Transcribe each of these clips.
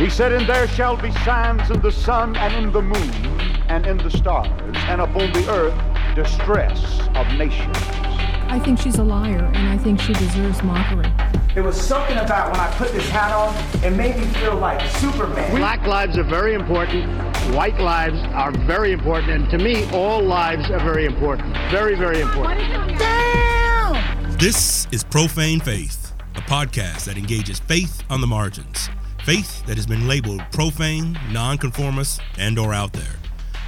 He said, And there shall be signs in the sun and in the moon and in the stars, and upon the earth distress of nations. I think she's a liar, and I think she deserves mockery. There was something about when I put this hat on, it made me feel like Superman. Black lives are very important. White lives are very important. And to me, all lives are very important. Very, very important. Damn! This is Profane Faith, a podcast that engages faith on the margins. Faith that has been labeled profane, nonconformist, and or out there.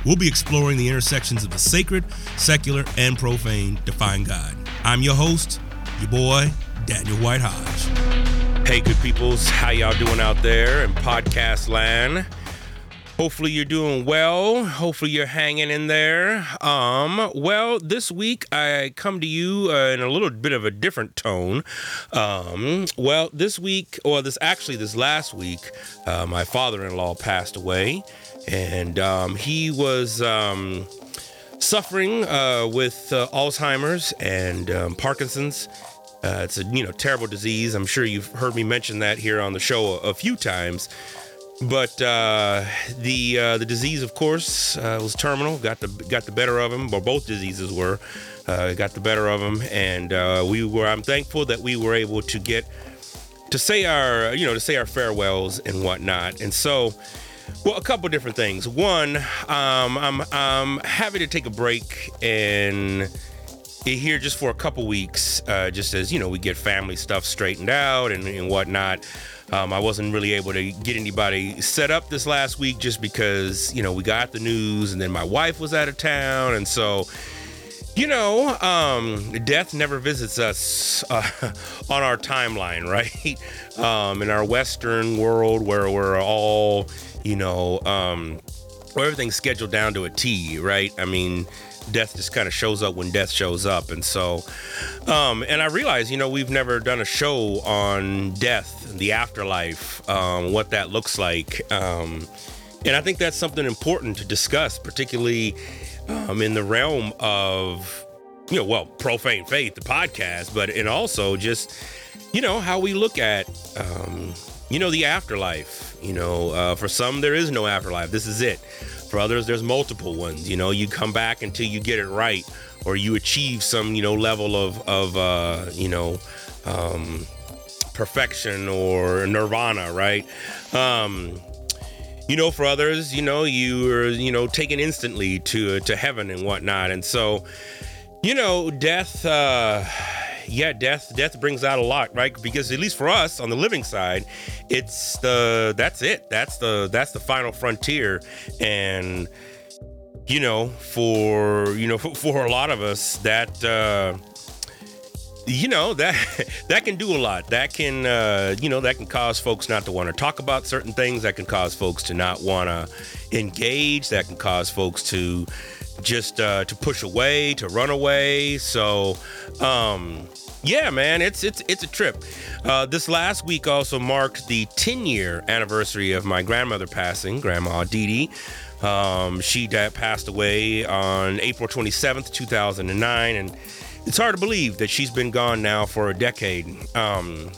We'll be exploring the intersections of the sacred, secular, and profane to find God. I'm your host, your boy, Daniel White Hodge. Hey, good peoples, how y'all doing out there in podcast land? Hopefully you're doing well. Hopefully you're hanging in there. Um, well, this week I come to you uh, in a little bit of a different tone. Um, well, this week, or this actually this last week, uh, my father-in-law passed away, and um, he was. Um, suffering uh, with uh, Alzheimer's and um, Parkinson's. Uh, it's a you know terrible disease. I'm sure you've heard me mention that here on the show a, a few times. But uh, the uh, the disease, of course, uh, was terminal. Got the got the better of him, or both diseases were. got the better of him, and we were. I'm thankful that we were able to get to say our you know to say our farewells and whatnot. And so well, a couple different things. One, um, I'm I'm happy to take a break and here just for a couple weeks, uh, just as you know, we get family stuff straightened out and, and whatnot. Um, I wasn't really able to get anybody set up this last week just because you know we got the news and then my wife was out of town and so you know um, death never visits us uh, on our timeline right um, in our western world where we're all you know, um, where everything's scheduled down to a T, right? I mean, death just kind of shows up when death shows up. And so, um, and I realize, you know, we've never done a show on death, the afterlife, um, what that looks like. Um, and I think that's something important to discuss, particularly um, in the realm of, you know, well, profane faith, the podcast, but and also just, you know, how we look at, um, you know, the afterlife you know, uh, for some, there is no afterlife. This is it. For others, there's multiple ones. You know, you come back until you get it right or you achieve some, you know, level of, of uh, you know, um, perfection or nirvana, right? Um, you know, for others, you know, you are, you know, taken instantly to to heaven and whatnot. And so, you know, death. Uh, yeah, death death brings out a lot, right? Because at least for us on the living side, it's the that's it. That's the that's the final frontier, and you know, for you know, for, for a lot of us, that. Uh, you know that that can do a lot that can uh, you know that can cause folks not to want to talk about certain things that can cause folks to not want to engage that can cause folks to just uh, to push away to run away so um yeah, man, it's it's it's a trip. Uh, this last week also marked the 10 year anniversary of my grandmother passing, Grandma Dee Dee. Um, she passed away on April 27th, 2009, and it's hard to believe that she's been gone now for a decade. Um,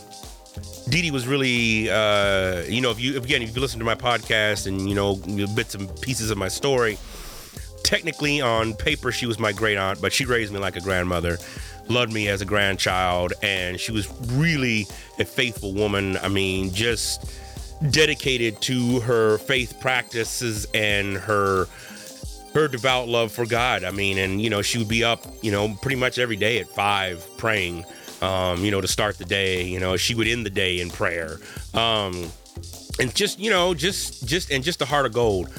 Dee Dee was really, uh, you know, if you again, if you listen to my podcast and you know bits and pieces of my story, technically on paper she was my great aunt, but she raised me like a grandmother loved me as a grandchild, and she was really a faithful woman. I mean, just dedicated to her faith practices and her her devout love for God. I mean, and you know, she would be up, you know, pretty much every day at five praying. Um, you know, to start the day. You know, she would end the day in prayer. Um, and just you know, just just and just a heart of gold.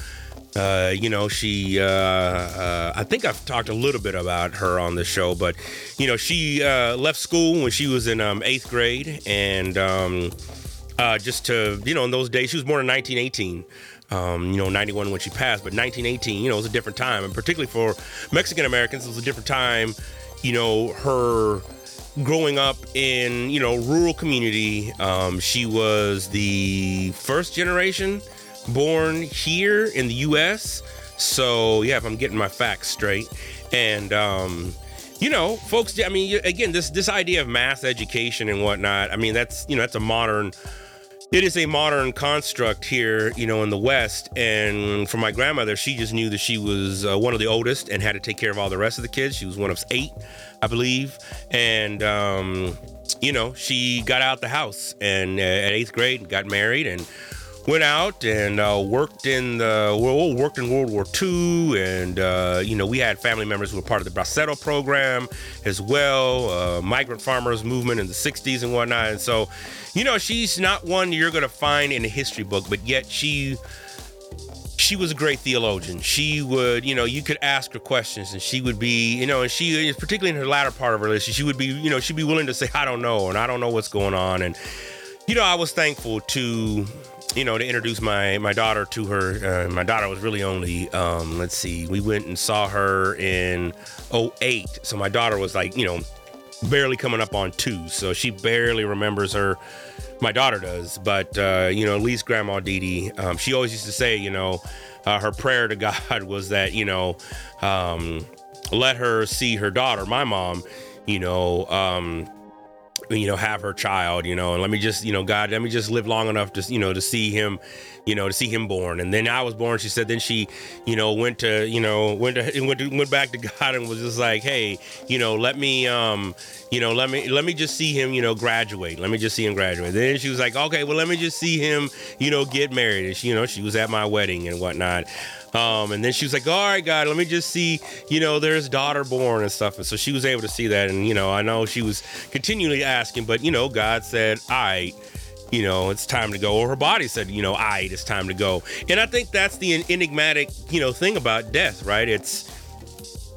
Uh, you know, she, uh, uh, I think I've talked a little bit about her on the show, but, you know, she uh, left school when she was in um, eighth grade. And um, uh, just to, you know, in those days, she was born in 1918. Um, you know, 91 when she passed, but 1918, you know, it was a different time. And particularly for Mexican Americans, it was a different time. You know, her growing up in, you know, rural community, um, she was the first generation born here in the U.S. So yeah, if I'm getting my facts straight, and um, you know, folks, I mean, again, this this idea of mass education and whatnot. I mean, that's you know, that's a modern it is a modern construct here, you know, in the West. And for my grandmother, she just knew that she was uh, one of the oldest and had to take care of all the rest of the kids. She was one of eight, I believe. And, um, you know, she got out the house and uh, at eighth grade got married and went out and uh, worked in the well, worked in World War II, and uh, you know we had family members who were part of the Bracero program as well, uh, migrant farmers movement in the '60s and whatnot. And so, you know, she's not one you're to find in a history book, but yet she she was a great theologian. She would, you know, you could ask her questions and she would be, you know, and she, particularly in her latter part of her relationship, she would be, you know, she'd be willing to say, I don't know, and I don't know what's going on. And, you know, I was thankful to, you know, to introduce my my daughter to her. Uh, my daughter was really only, um, let's see, we went and saw her in 08. So my daughter was like, you know, barely coming up on two. So she barely remembers her. My daughter does, but uh, you know, at least Grandma Dee um, she always used to say, you know, uh, her prayer to God was that, you know, um, let her see her daughter, my mom, you know, um, you know, have her child, you know, and let me just, you know, God, let me just live long enough to, you know, to see him, you know, to see him born. And then I was born. She said, then she, you know, went to, you know, went to, went to, went back to God and was just like, hey, you know, let me, um, you know, let me, let me just see him, you know, graduate. Let me just see him graduate. Then she was like, okay, well, let me just see him, you know, get married. And she, you know, she was at my wedding and whatnot. Um, and then she was like, all right, God, let me just see, you know, there's daughter born and stuff. And so she was able to see that. And, you know, I know she was continually asking, but, you know, God said, right, you know, it's time to go. Or her body said, you know, all right, it's time to go. And I think that's the enigmatic, you know, thing about death, right? It's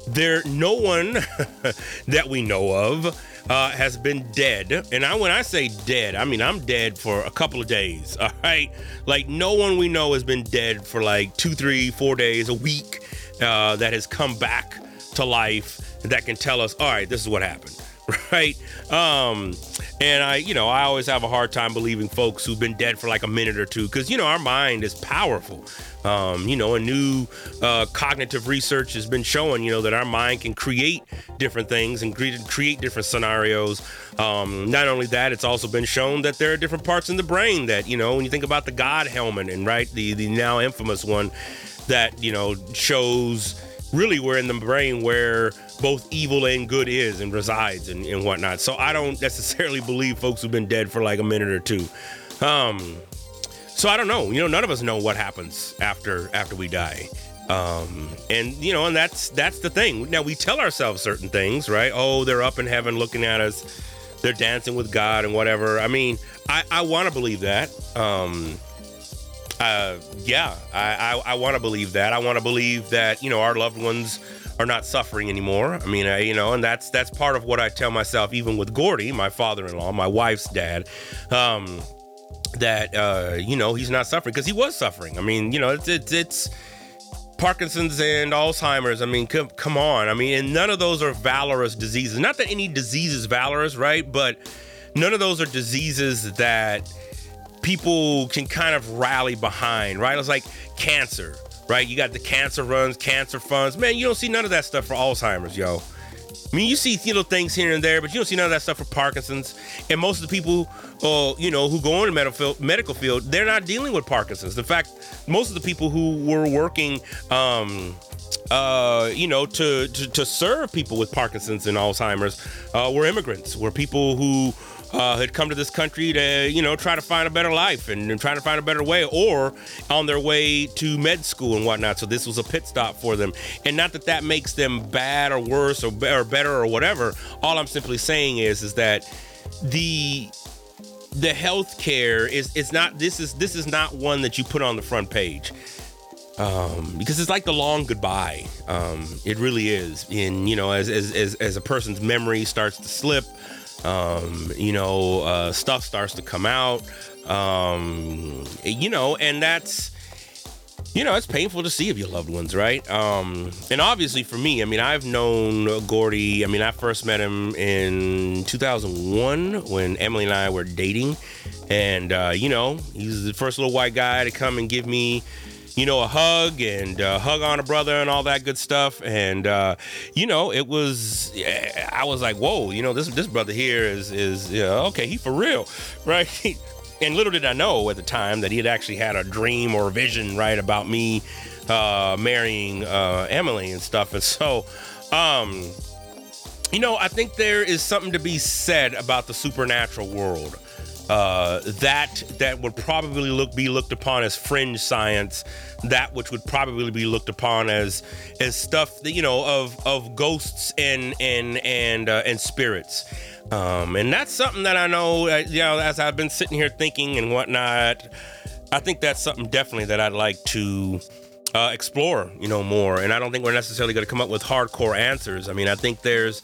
there, no one that we know of uh, has been dead. And I, when I say dead, I mean I'm dead for a couple of days. All right, like no one we know has been dead for like two, three, four days, a week. Uh, that has come back to life that can tell us, all right, this is what happened. right? Um, and I, you know, I always have a hard time believing folks who've been dead for like a minute or two because, you know, our mind is powerful. Um, you know, a new uh, cognitive research has been showing, you know, that our mind can create different things and create, create different scenarios. Um, not only that, it's also been shown that there are different parts in the brain that, you know, when you think about the God helmet and right, the the now infamous one that you know shows really where in the brain where both evil and good is and resides and, and whatnot. So I don't necessarily believe folks who've been dead for like a minute or two. Um, so I don't know. You know, none of us know what happens after after we die. Um, and you know, and that's that's the thing. Now we tell ourselves certain things, right? Oh, they're up in heaven looking at us. They're dancing with God and whatever. I mean, I, I want to believe that. Um, uh, yeah, I, I, I want to believe that. I want to believe that you know our loved ones are not suffering anymore. I mean, I, you know, and that's that's part of what I tell myself, even with Gordy, my father-in-law, my wife's dad. Um, that uh, you know he's not suffering because he was suffering. I mean, you know, it's it's, it's Parkinson's and Alzheimer's. I mean, come, come on. I mean, and none of those are valorous diseases. Not that any disease is valorous, right? But none of those are diseases that people can kind of rally behind, right? It's like cancer, right? You got the cancer runs, cancer funds. Man, you don't see none of that stuff for Alzheimer's, yo. I mean, you see you know things here and there, but you don't see none of that stuff for Parkinson's. And most of the people, uh, you know, who go in the medical field, medical field, they're not dealing with Parkinson's. In fact, most of the people who were working, um, uh, you know, to, to, to serve people with Parkinson's and Alzheimer's, uh, were immigrants, were people who uh, had come to this country to, you know, try to find a better life and, and trying to find a better way, or on their way to med school and whatnot. So this was a pit stop for them. And not that that makes them bad or worse or, or better or whatever. All I'm simply saying is, is that the the health care is it's not this is this is not one that you put on the front page um, because it's like the long goodbye um, it really is and you know as, as as as a person's memory starts to slip um, you know, uh, stuff starts to come out. Um, you know, and that's you know, it's painful to see of your loved ones, right? Um, and obviously for me, I mean, I've known Gordy. I mean, I first met him in 2001 when Emily and I were dating, and uh, you know, he's the first little white guy to come and give me you know, a hug and uh, hug on a brother and all that good stuff. And uh, you know, it was I was like, whoa, you know, this this brother here is is okay, he for real, right? and little did I know at the time that he had actually had a dream or a vision, right, about me uh, marrying uh, Emily and stuff. And so, um, you know, I think there is something to be said about the supernatural world. Uh, that that would probably look be looked upon as fringe science, that which would probably be looked upon as as stuff that you know of of ghosts and and and uh, and spirits. Um, and that's something that I know, uh, you know, as I've been sitting here thinking and whatnot, I think that's something definitely that I'd like to uh, explore, you know, more. And I don't think we're necessarily going to come up with hardcore answers. I mean, I think there's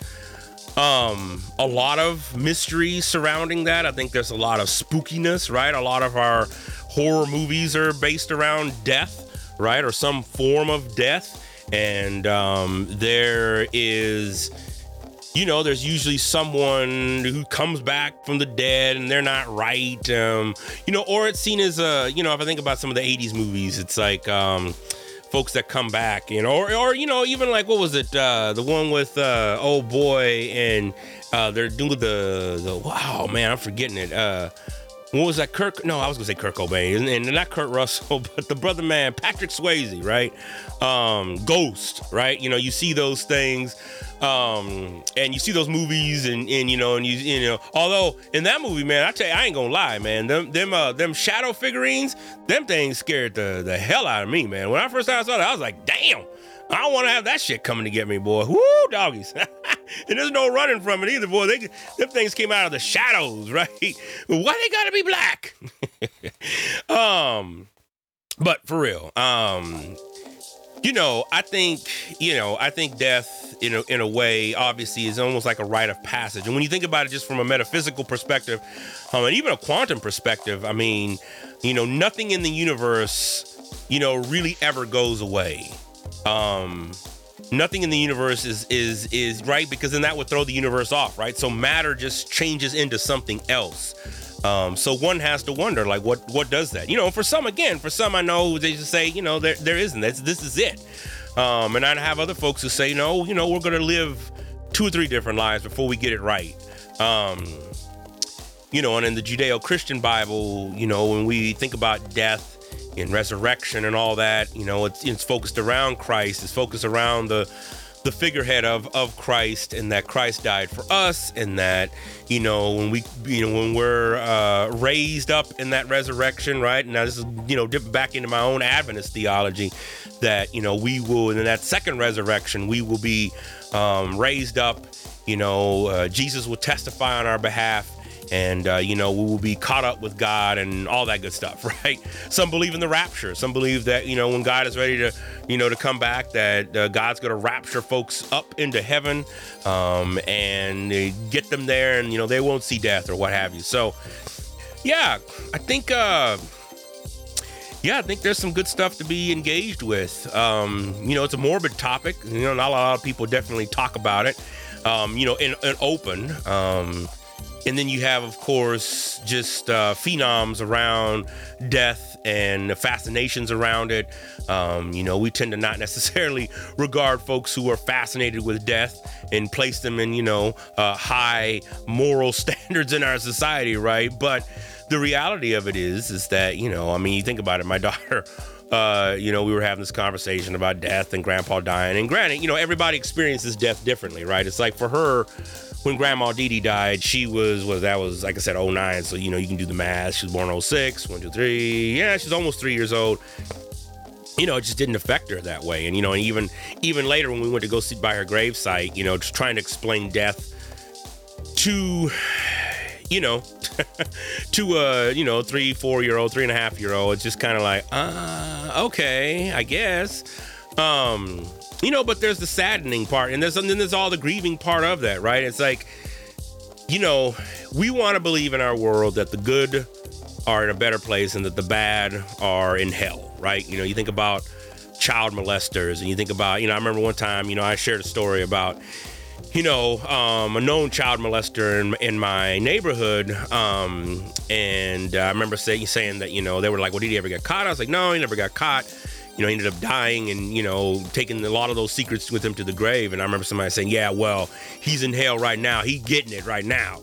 um, a lot of mystery surrounding that. I think there's a lot of spookiness, right? A lot of our horror movies are based around death, right, or some form of death. And um, there is you know, there's usually someone who comes back from the dead and they're not right. Um, you know, or it's seen as a, you know, if I think about some of the 80s movies, it's like um, folks that come back, you know, or, or you know, even like, what was it? Uh, the one with uh, Oh Boy and uh, they're doing the, the, wow, man, I'm forgetting it. Uh, what was that? Kirk? No, I was gonna say Kurt Cobain, and, not Kurt Russell, but the brother man, Patrick Swayze, right? Um, Ghost, right? You know, you see those things, um, and you see those movies, and, and you know, and you you know, although in that movie, man, I tell you, I ain't gonna lie, man, them them uh, them shadow figurines, them things scared the the hell out of me, man. When I first saw that, I was like, damn. I don't want to have that shit coming to get me, boy. Woo, doggies. and there's no running from it either, boy. They, them things came out of the shadows, right? Why they gotta be black? um, but for real, um, you know, I think, you know, I think death, in a, in a way, obviously, is almost like a rite of passage. And when you think about it just from a metaphysical perspective, um, and even a quantum perspective, I mean, you know, nothing in the universe, you know, really ever goes away um, nothing in the universe is is is right because then that would throw the universe off, right? So matter just changes into something else. Um, so one has to wonder, like, what what does that? You know, for some, again, for some, I know they just say, you know, there there isn't. That's this is it. Um, and I have other folks who say, no, you know, we're gonna live two or three different lives before we get it right. Um, you know, and in the Judeo-Christian Bible, you know, when we think about death in resurrection and all that. You know, it's, it's focused around Christ. It's focused around the the figurehead of of Christ and that Christ died for us and that you know when we you know when we're uh, raised up in that resurrection right now this is you know dip back into my own Adventist theology that you know we will in that second resurrection we will be um, raised up you know uh, Jesus will testify on our behalf and uh, you know we will be caught up with God and all that good stuff, right? Some believe in the rapture. Some believe that you know when God is ready to you know to come back, that uh, God's going to rapture folks up into heaven um, and get them there, and you know they won't see death or what have you. So yeah, I think. Uh, yeah, I think there's some good stuff to be engaged with. Um, you know, it's a morbid topic. You know, not a lot of people definitely talk about it. Um, you know, in, in open. Um, and then you have, of course, just uh, phenoms around death and the fascinations around it. Um, you know, we tend to not necessarily regard folks who are fascinated with death and place them in, you know, uh, high moral standards in our society, right? But the reality of it is, is that, you know, I mean, you think about it, my daughter. Uh, you know, we were having this conversation about death and grandpa dying. And granted, you know, everybody experiences death differently, right? It's like for her, when Grandma Dee Dee died, she was was that was like I said 09, so you know you can do the math. She was born 06, 1, 2, 3. Yeah, she's almost three years old. You know, it just didn't affect her that way. And you know, and even even later when we went to go sit by her gravesite, you know, just trying to explain death to you know, to a you know three, four year old, three and a half year old, it's just kind of like, uh, okay, I guess. Um, you know, but there's the saddening part, and there's and then there's all the grieving part of that, right? It's like, you know, we want to believe in our world that the good are in a better place and that the bad are in hell, right? You know, you think about child molesters, and you think about, you know, I remember one time, you know, I shared a story about you know, um, a known child molester in, in my neighborhood. Um, and I remember saying, saying that, you know, they were like, well, did he ever get caught? I was like, no, he never got caught you know, he ended up dying and, you know, taking a lot of those secrets with him to the grave. And I remember somebody saying, yeah, well, he's in hell right now. He's getting it right now.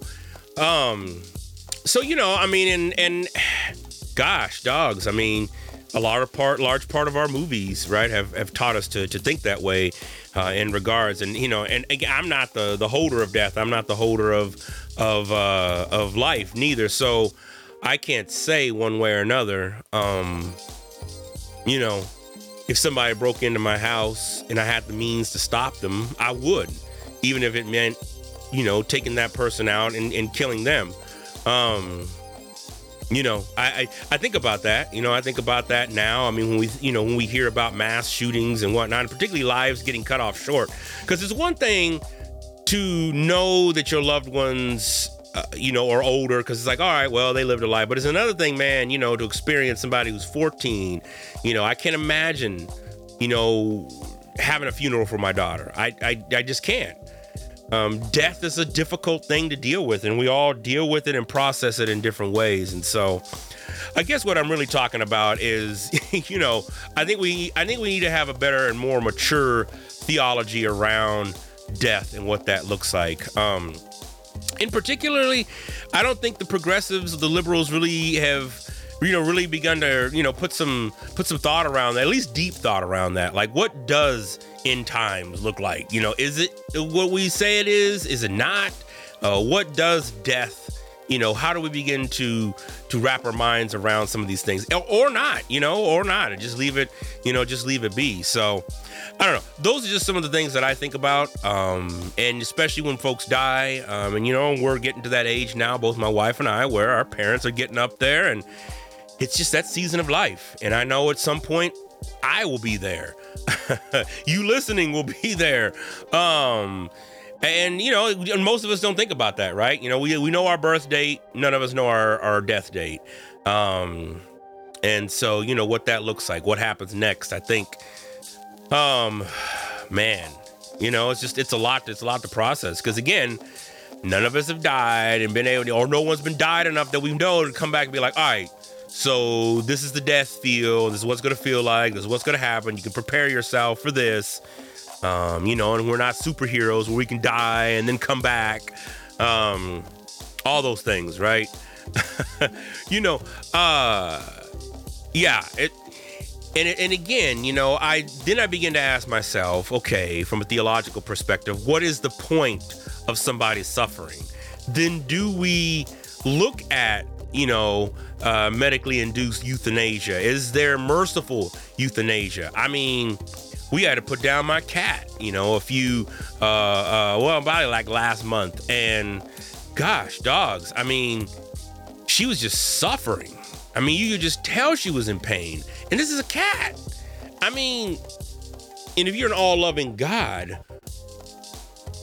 Um, so you know, I mean, and and gosh, dogs. I mean, a large part, large part of our movies, right, have, have taught us to, to think that way uh, in regards. And you know, and again, I'm not the the holder of death. I'm not the holder of of uh, of life neither. So I can't say one way or another. Um, you know, if somebody broke into my house and I had the means to stop them, I would, even if it meant, you know, taking that person out and, and killing them. Um, you know, I, I, I think about that. You know, I think about that now. I mean, when we you know when we hear about mass shootings and whatnot, and particularly lives getting cut off short, because it's one thing to know that your loved ones. Uh, you know, or older, because it's like, all right, well, they lived a life. But it's another thing, man, you know, to experience somebody who's 14. You know, I can't imagine, you know, having a funeral for my daughter. I, I, I just can't. Um, death is a difficult thing to deal with, and we all deal with it and process it in different ways. And so, I guess what I'm really talking about is, you know, I think we I think we need to have a better and more mature theology around death and what that looks like. Um, and particularly, I don't think the progressives, the liberals, really have you know really begun to you know put some put some thought around that at least deep thought around that. Like what does end times look like? You know is it what we say it is is it not? Uh, what does death you know how do we begin to to wrap our minds around some of these things or, not you know or not and just leave it you know just leave it be so I don't know. Those are just some of the things that I think about, um, and especially when folks die. Um, and you know, we're getting to that age now, both my wife and I, where our parents are getting up there, and it's just that season of life. And I know at some point I will be there. you listening will be there. Um, and you know, most of us don't think about that, right? You know, we we know our birth date, none of us know our, our death date. Um, and so, you know, what that looks like, what happens next, I think um man, you know, it's just it's a lot, it's a lot to process. Cause again, none of us have died and been able to, or no one's been died enough that we know to come back and be like, all right, so this is the death feel. This is what's gonna feel like. This is what's gonna happen. You can prepare yourself for this. Um, you know, and we're not superheroes where we can die and then come back. Um, all those things, right? you know, uh, yeah. It, and and again, you know, I then I begin to ask myself, okay, from a theological perspective, what is the point of somebody suffering? Then do we look at you know, uh, medically induced euthanasia? Is there merciful euthanasia? I mean, we had to put down my cat, you know, a few, uh, uh, well, about like last month. And gosh, dogs, I mean, she was just suffering. I mean, you could just tell she was in pain. And this is a cat. I mean, and if you're an all loving God,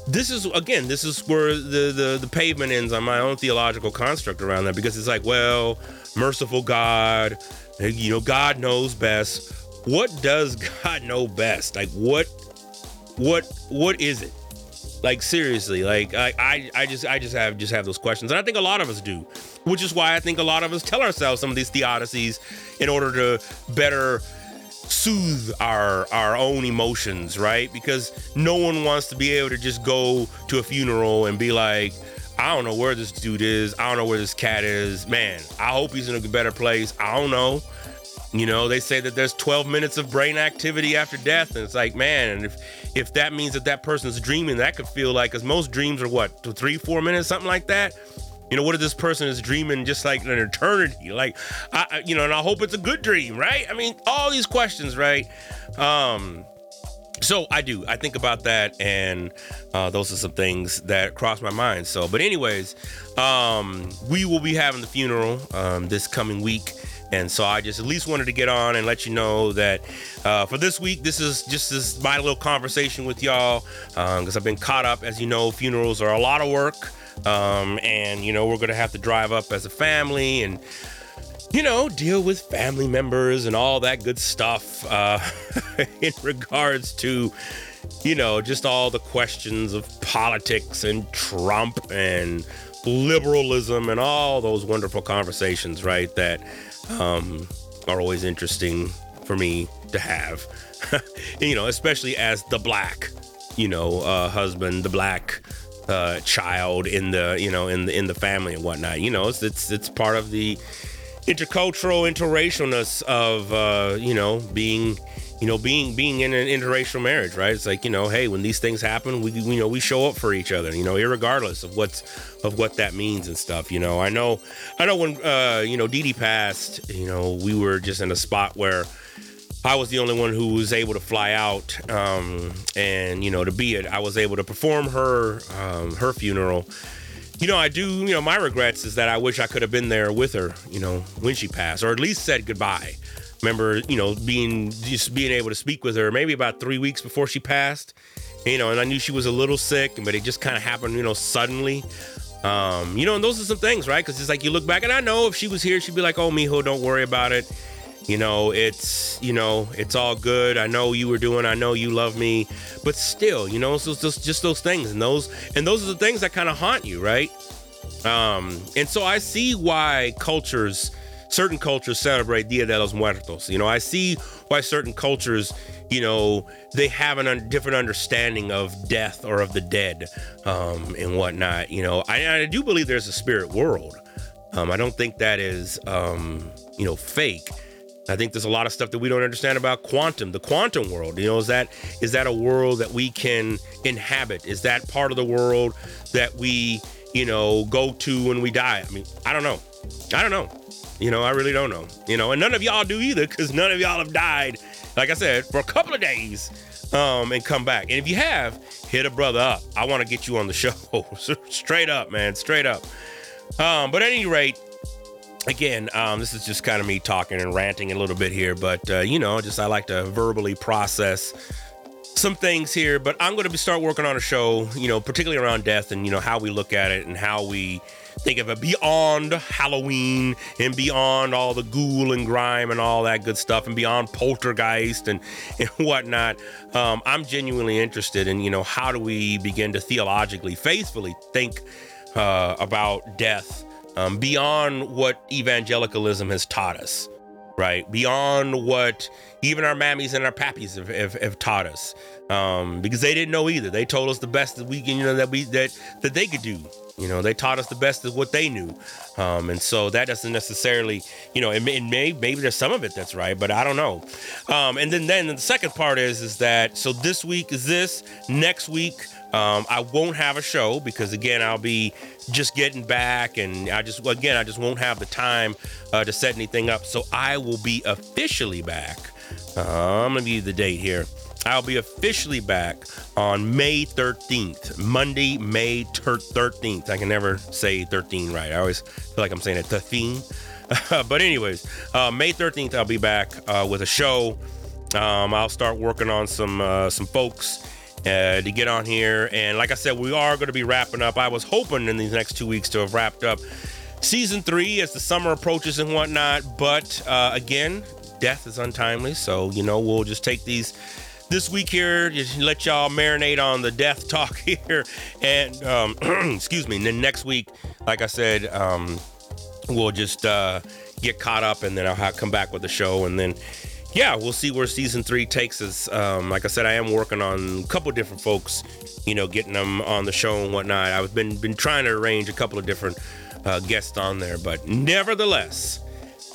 this is again this is where the, the the pavement ends on my own theological construct around that because it's like well merciful god you know god knows best what does god know best like what what what is it like seriously like I, I i just i just have just have those questions and i think a lot of us do which is why i think a lot of us tell ourselves some of these theodicies in order to better soothe our our own emotions, right? Because no one wants to be able to just go to a funeral and be like, I don't know where this dude is. I don't know where this cat is. Man, I hope he's in a better place. I don't know. You know, they say that there's 12 minutes of brain activity after death, and it's like, man, if if that means that that person's dreaming, that could feel like, because most dreams are what, three, four minutes, something like that. You know, what if this person is dreaming just like an eternity? Like, I, you know, and I hope it's a good dream, right? I mean, all these questions, right? Um, so I do. I think about that, and uh, those are some things that cross my mind. So, but anyways, um, we will be having the funeral um, this coming week. And so I just at least wanted to get on and let you know that uh, for this week, this is just this my little conversation with y'all because um, I've been caught up. As you know, funerals are a lot of work. Um, and, you know, we're going to have to drive up as a family and, you know, deal with family members and all that good stuff uh, in regards to, you know, just all the questions of politics and Trump and liberalism and all those wonderful conversations, right? That um, are always interesting for me to have, you know, especially as the black, you know, uh, husband, the black uh, child in the you know in the in the family and whatnot. You know, it's it's, it's part of the intercultural interracialness of uh, you know being you know being being in an interracial marriage right it's like you know hey when these things happen we you know we show up for each other you know regardless of what's of what that means and stuff you know i know i know when uh you know Dee Dee passed you know we were just in a spot where I was the only one who was able to fly out, um, and you know, to be it, I was able to perform her um, her funeral. You know, I do. You know, my regrets is that I wish I could have been there with her. You know, when she passed, or at least said goodbye. Remember, you know, being just being able to speak with her maybe about three weeks before she passed. You know, and I knew she was a little sick, but it just kind of happened, you know, suddenly. Um, you know, and those are some things, right? Because it's like you look back, and I know if she was here, she'd be like, "Oh, mijo, don't worry about it." You know, it's you know, it's all good. I know you were doing. I know you love me, but still, you know, it's just, just those things, and those and those are the things that kind of haunt you, right? Um, and so I see why cultures, certain cultures celebrate Dia de los Muertos. You know, I see why certain cultures, you know, they have a un- different understanding of death or of the dead um, and whatnot. You know, I, I do believe there's a spirit world. Um, I don't think that is, um, you know, fake. I think there's a lot of stuff that we don't understand about quantum, the quantum world. You know, is that is that a world that we can inhabit? Is that part of the world that we, you know, go to when we die? I mean, I don't know. I don't know. You know, I really don't know. You know, and none of y'all do either, because none of y'all have died, like I said, for a couple of days, um, and come back. And if you have, hit a brother up. I want to get you on the show. straight up, man, straight up. Um, but at any rate, again, um, this is just kind of me talking and ranting a little bit here, but uh, you know, just I like to verbally process some things here. But I'm going to start working on a show, you know, particularly around death and you know how we look at it and how we think of it beyond Halloween and beyond all the ghoul and grime and all that good stuff and beyond poltergeist and, and whatnot. Um, I'm genuinely interested in, you know, how do we begin to theologically, faithfully think uh, about death um, beyond what evangelicalism has taught us, right? Beyond what even our mammies and our pappies have, have, have taught us, um, because they didn't know either. They told us the best that we can, you know, that we that that they could do. You know, they taught us the best of what they knew, um, and so that doesn't necessarily, you know, may, it may, maybe there's some of it that's right, but I don't know. Um, and then then the second part is is that so this week is this, next week um, I won't have a show because again I'll be just getting back, and I just again I just won't have the time uh, to set anything up. So I will be officially back. Uh, I'm gonna give you the date here. I'll be officially back on May 13th, Monday, May 13th. I can never say 13 right. I always feel like I'm saying it 13. but anyways, uh, May 13th, I'll be back uh, with a show. Um, I'll start working on some uh, some folks uh, to get on here, and like I said, we are going to be wrapping up. I was hoping in these next two weeks to have wrapped up season three as the summer approaches and whatnot. But uh, again, death is untimely, so you know we'll just take these this week here, just let y'all marinate on the death talk here. And um, excuse me. And then next week, like I said, um, we'll just uh, get caught up and then I'll come back with the show. And then, yeah, we'll see where season three takes us. Um, like I said, I am working on a couple different folks, you know, getting them on the show and whatnot. I've been, been trying to arrange a couple of different uh, guests on there, but nevertheless,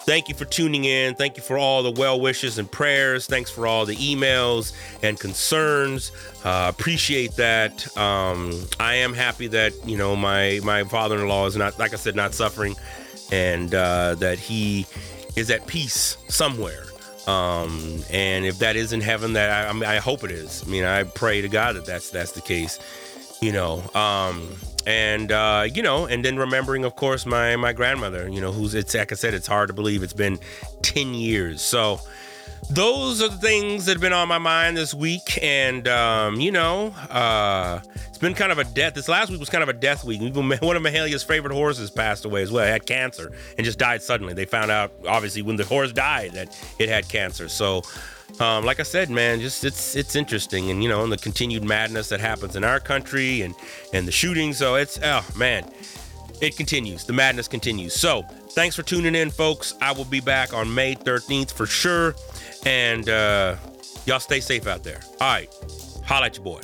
Thank you for tuning in. Thank you for all the well wishes and prayers. Thanks for all the emails and concerns. Uh, appreciate that. Um, I am happy that you know my my father-in-law is not, like I said, not suffering, and uh, that he is at peace somewhere. Um, and if that is in heaven, that I, I, mean, I hope it is. I mean, I pray to God that that's that's the case. You know. Um, and uh, you know, and then remembering, of course, my my grandmother. You know, who's it's like I said, it's hard to believe it's been ten years. So those are the things that have been on my mind this week, and um, you know, uh, it's been kind of a death. This last week was kind of a death week. One of Mahalia's favorite horses passed away as well. It had cancer and just died suddenly. They found out, obviously, when the horse died, that it had cancer. So um, like I said, man, just it's it's interesting, and you know, and the continued madness that happens in our country, and and the shootings. So it's oh man, it continues. The madness continues. So thanks for tuning in, folks. I will be back on May 13th for sure, and uh, y'all stay safe out there. All right, holla at your boy.